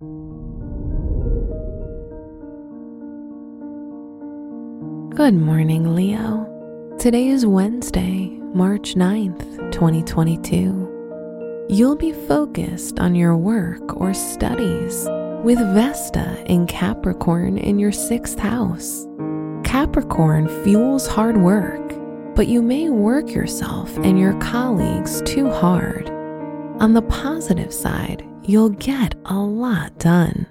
Good morning, Leo. Today is Wednesday, March 9th, 2022. You'll be focused on your work or studies with Vesta in Capricorn in your sixth house. Capricorn fuels hard work, but you may work yourself and your colleagues too hard. On the positive side, you'll get a lot done.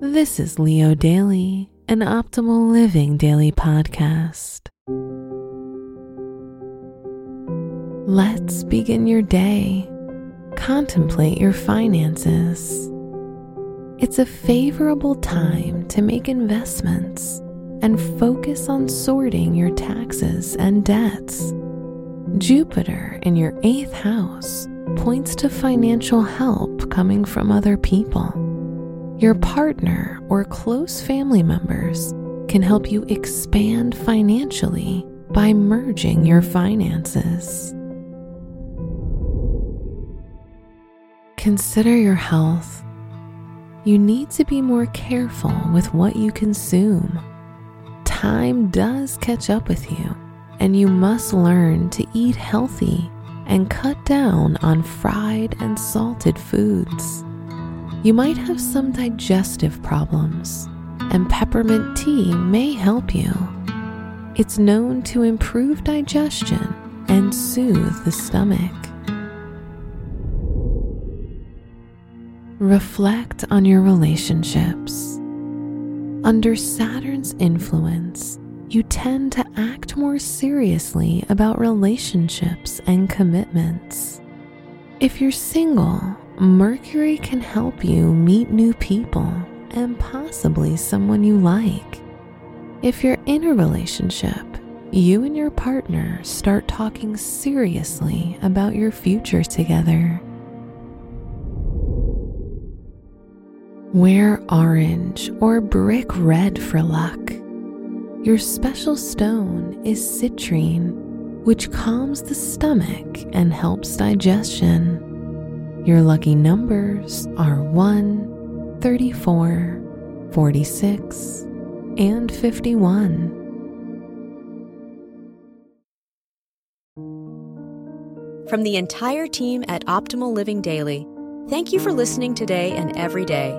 This is Leo Daily an optimal living daily podcast. Let's begin your day. Contemplate your finances. It's a favorable time to make investments and focus on sorting your taxes and debts. Jupiter in your eighth house points to financial help coming from other people. Your partner or close family members can help you expand financially by merging your finances. Consider your health. You need to be more careful with what you consume. Time does catch up with you, and you must learn to eat healthy and cut down on fried and salted foods. You might have some digestive problems, and peppermint tea may help you. It's known to improve digestion and soothe the stomach. Reflect on your relationships. Under Saturn's influence, you tend to act more seriously about relationships and commitments. If you're single, Mercury can help you meet new people and possibly someone you like. If you're in a relationship, you and your partner start talking seriously about your future together. Wear orange or brick red for luck. Your special stone is citrine, which calms the stomach and helps digestion. Your lucky numbers are 1, 34, 46, and 51. From the entire team at Optimal Living Daily, thank you for listening today and every day.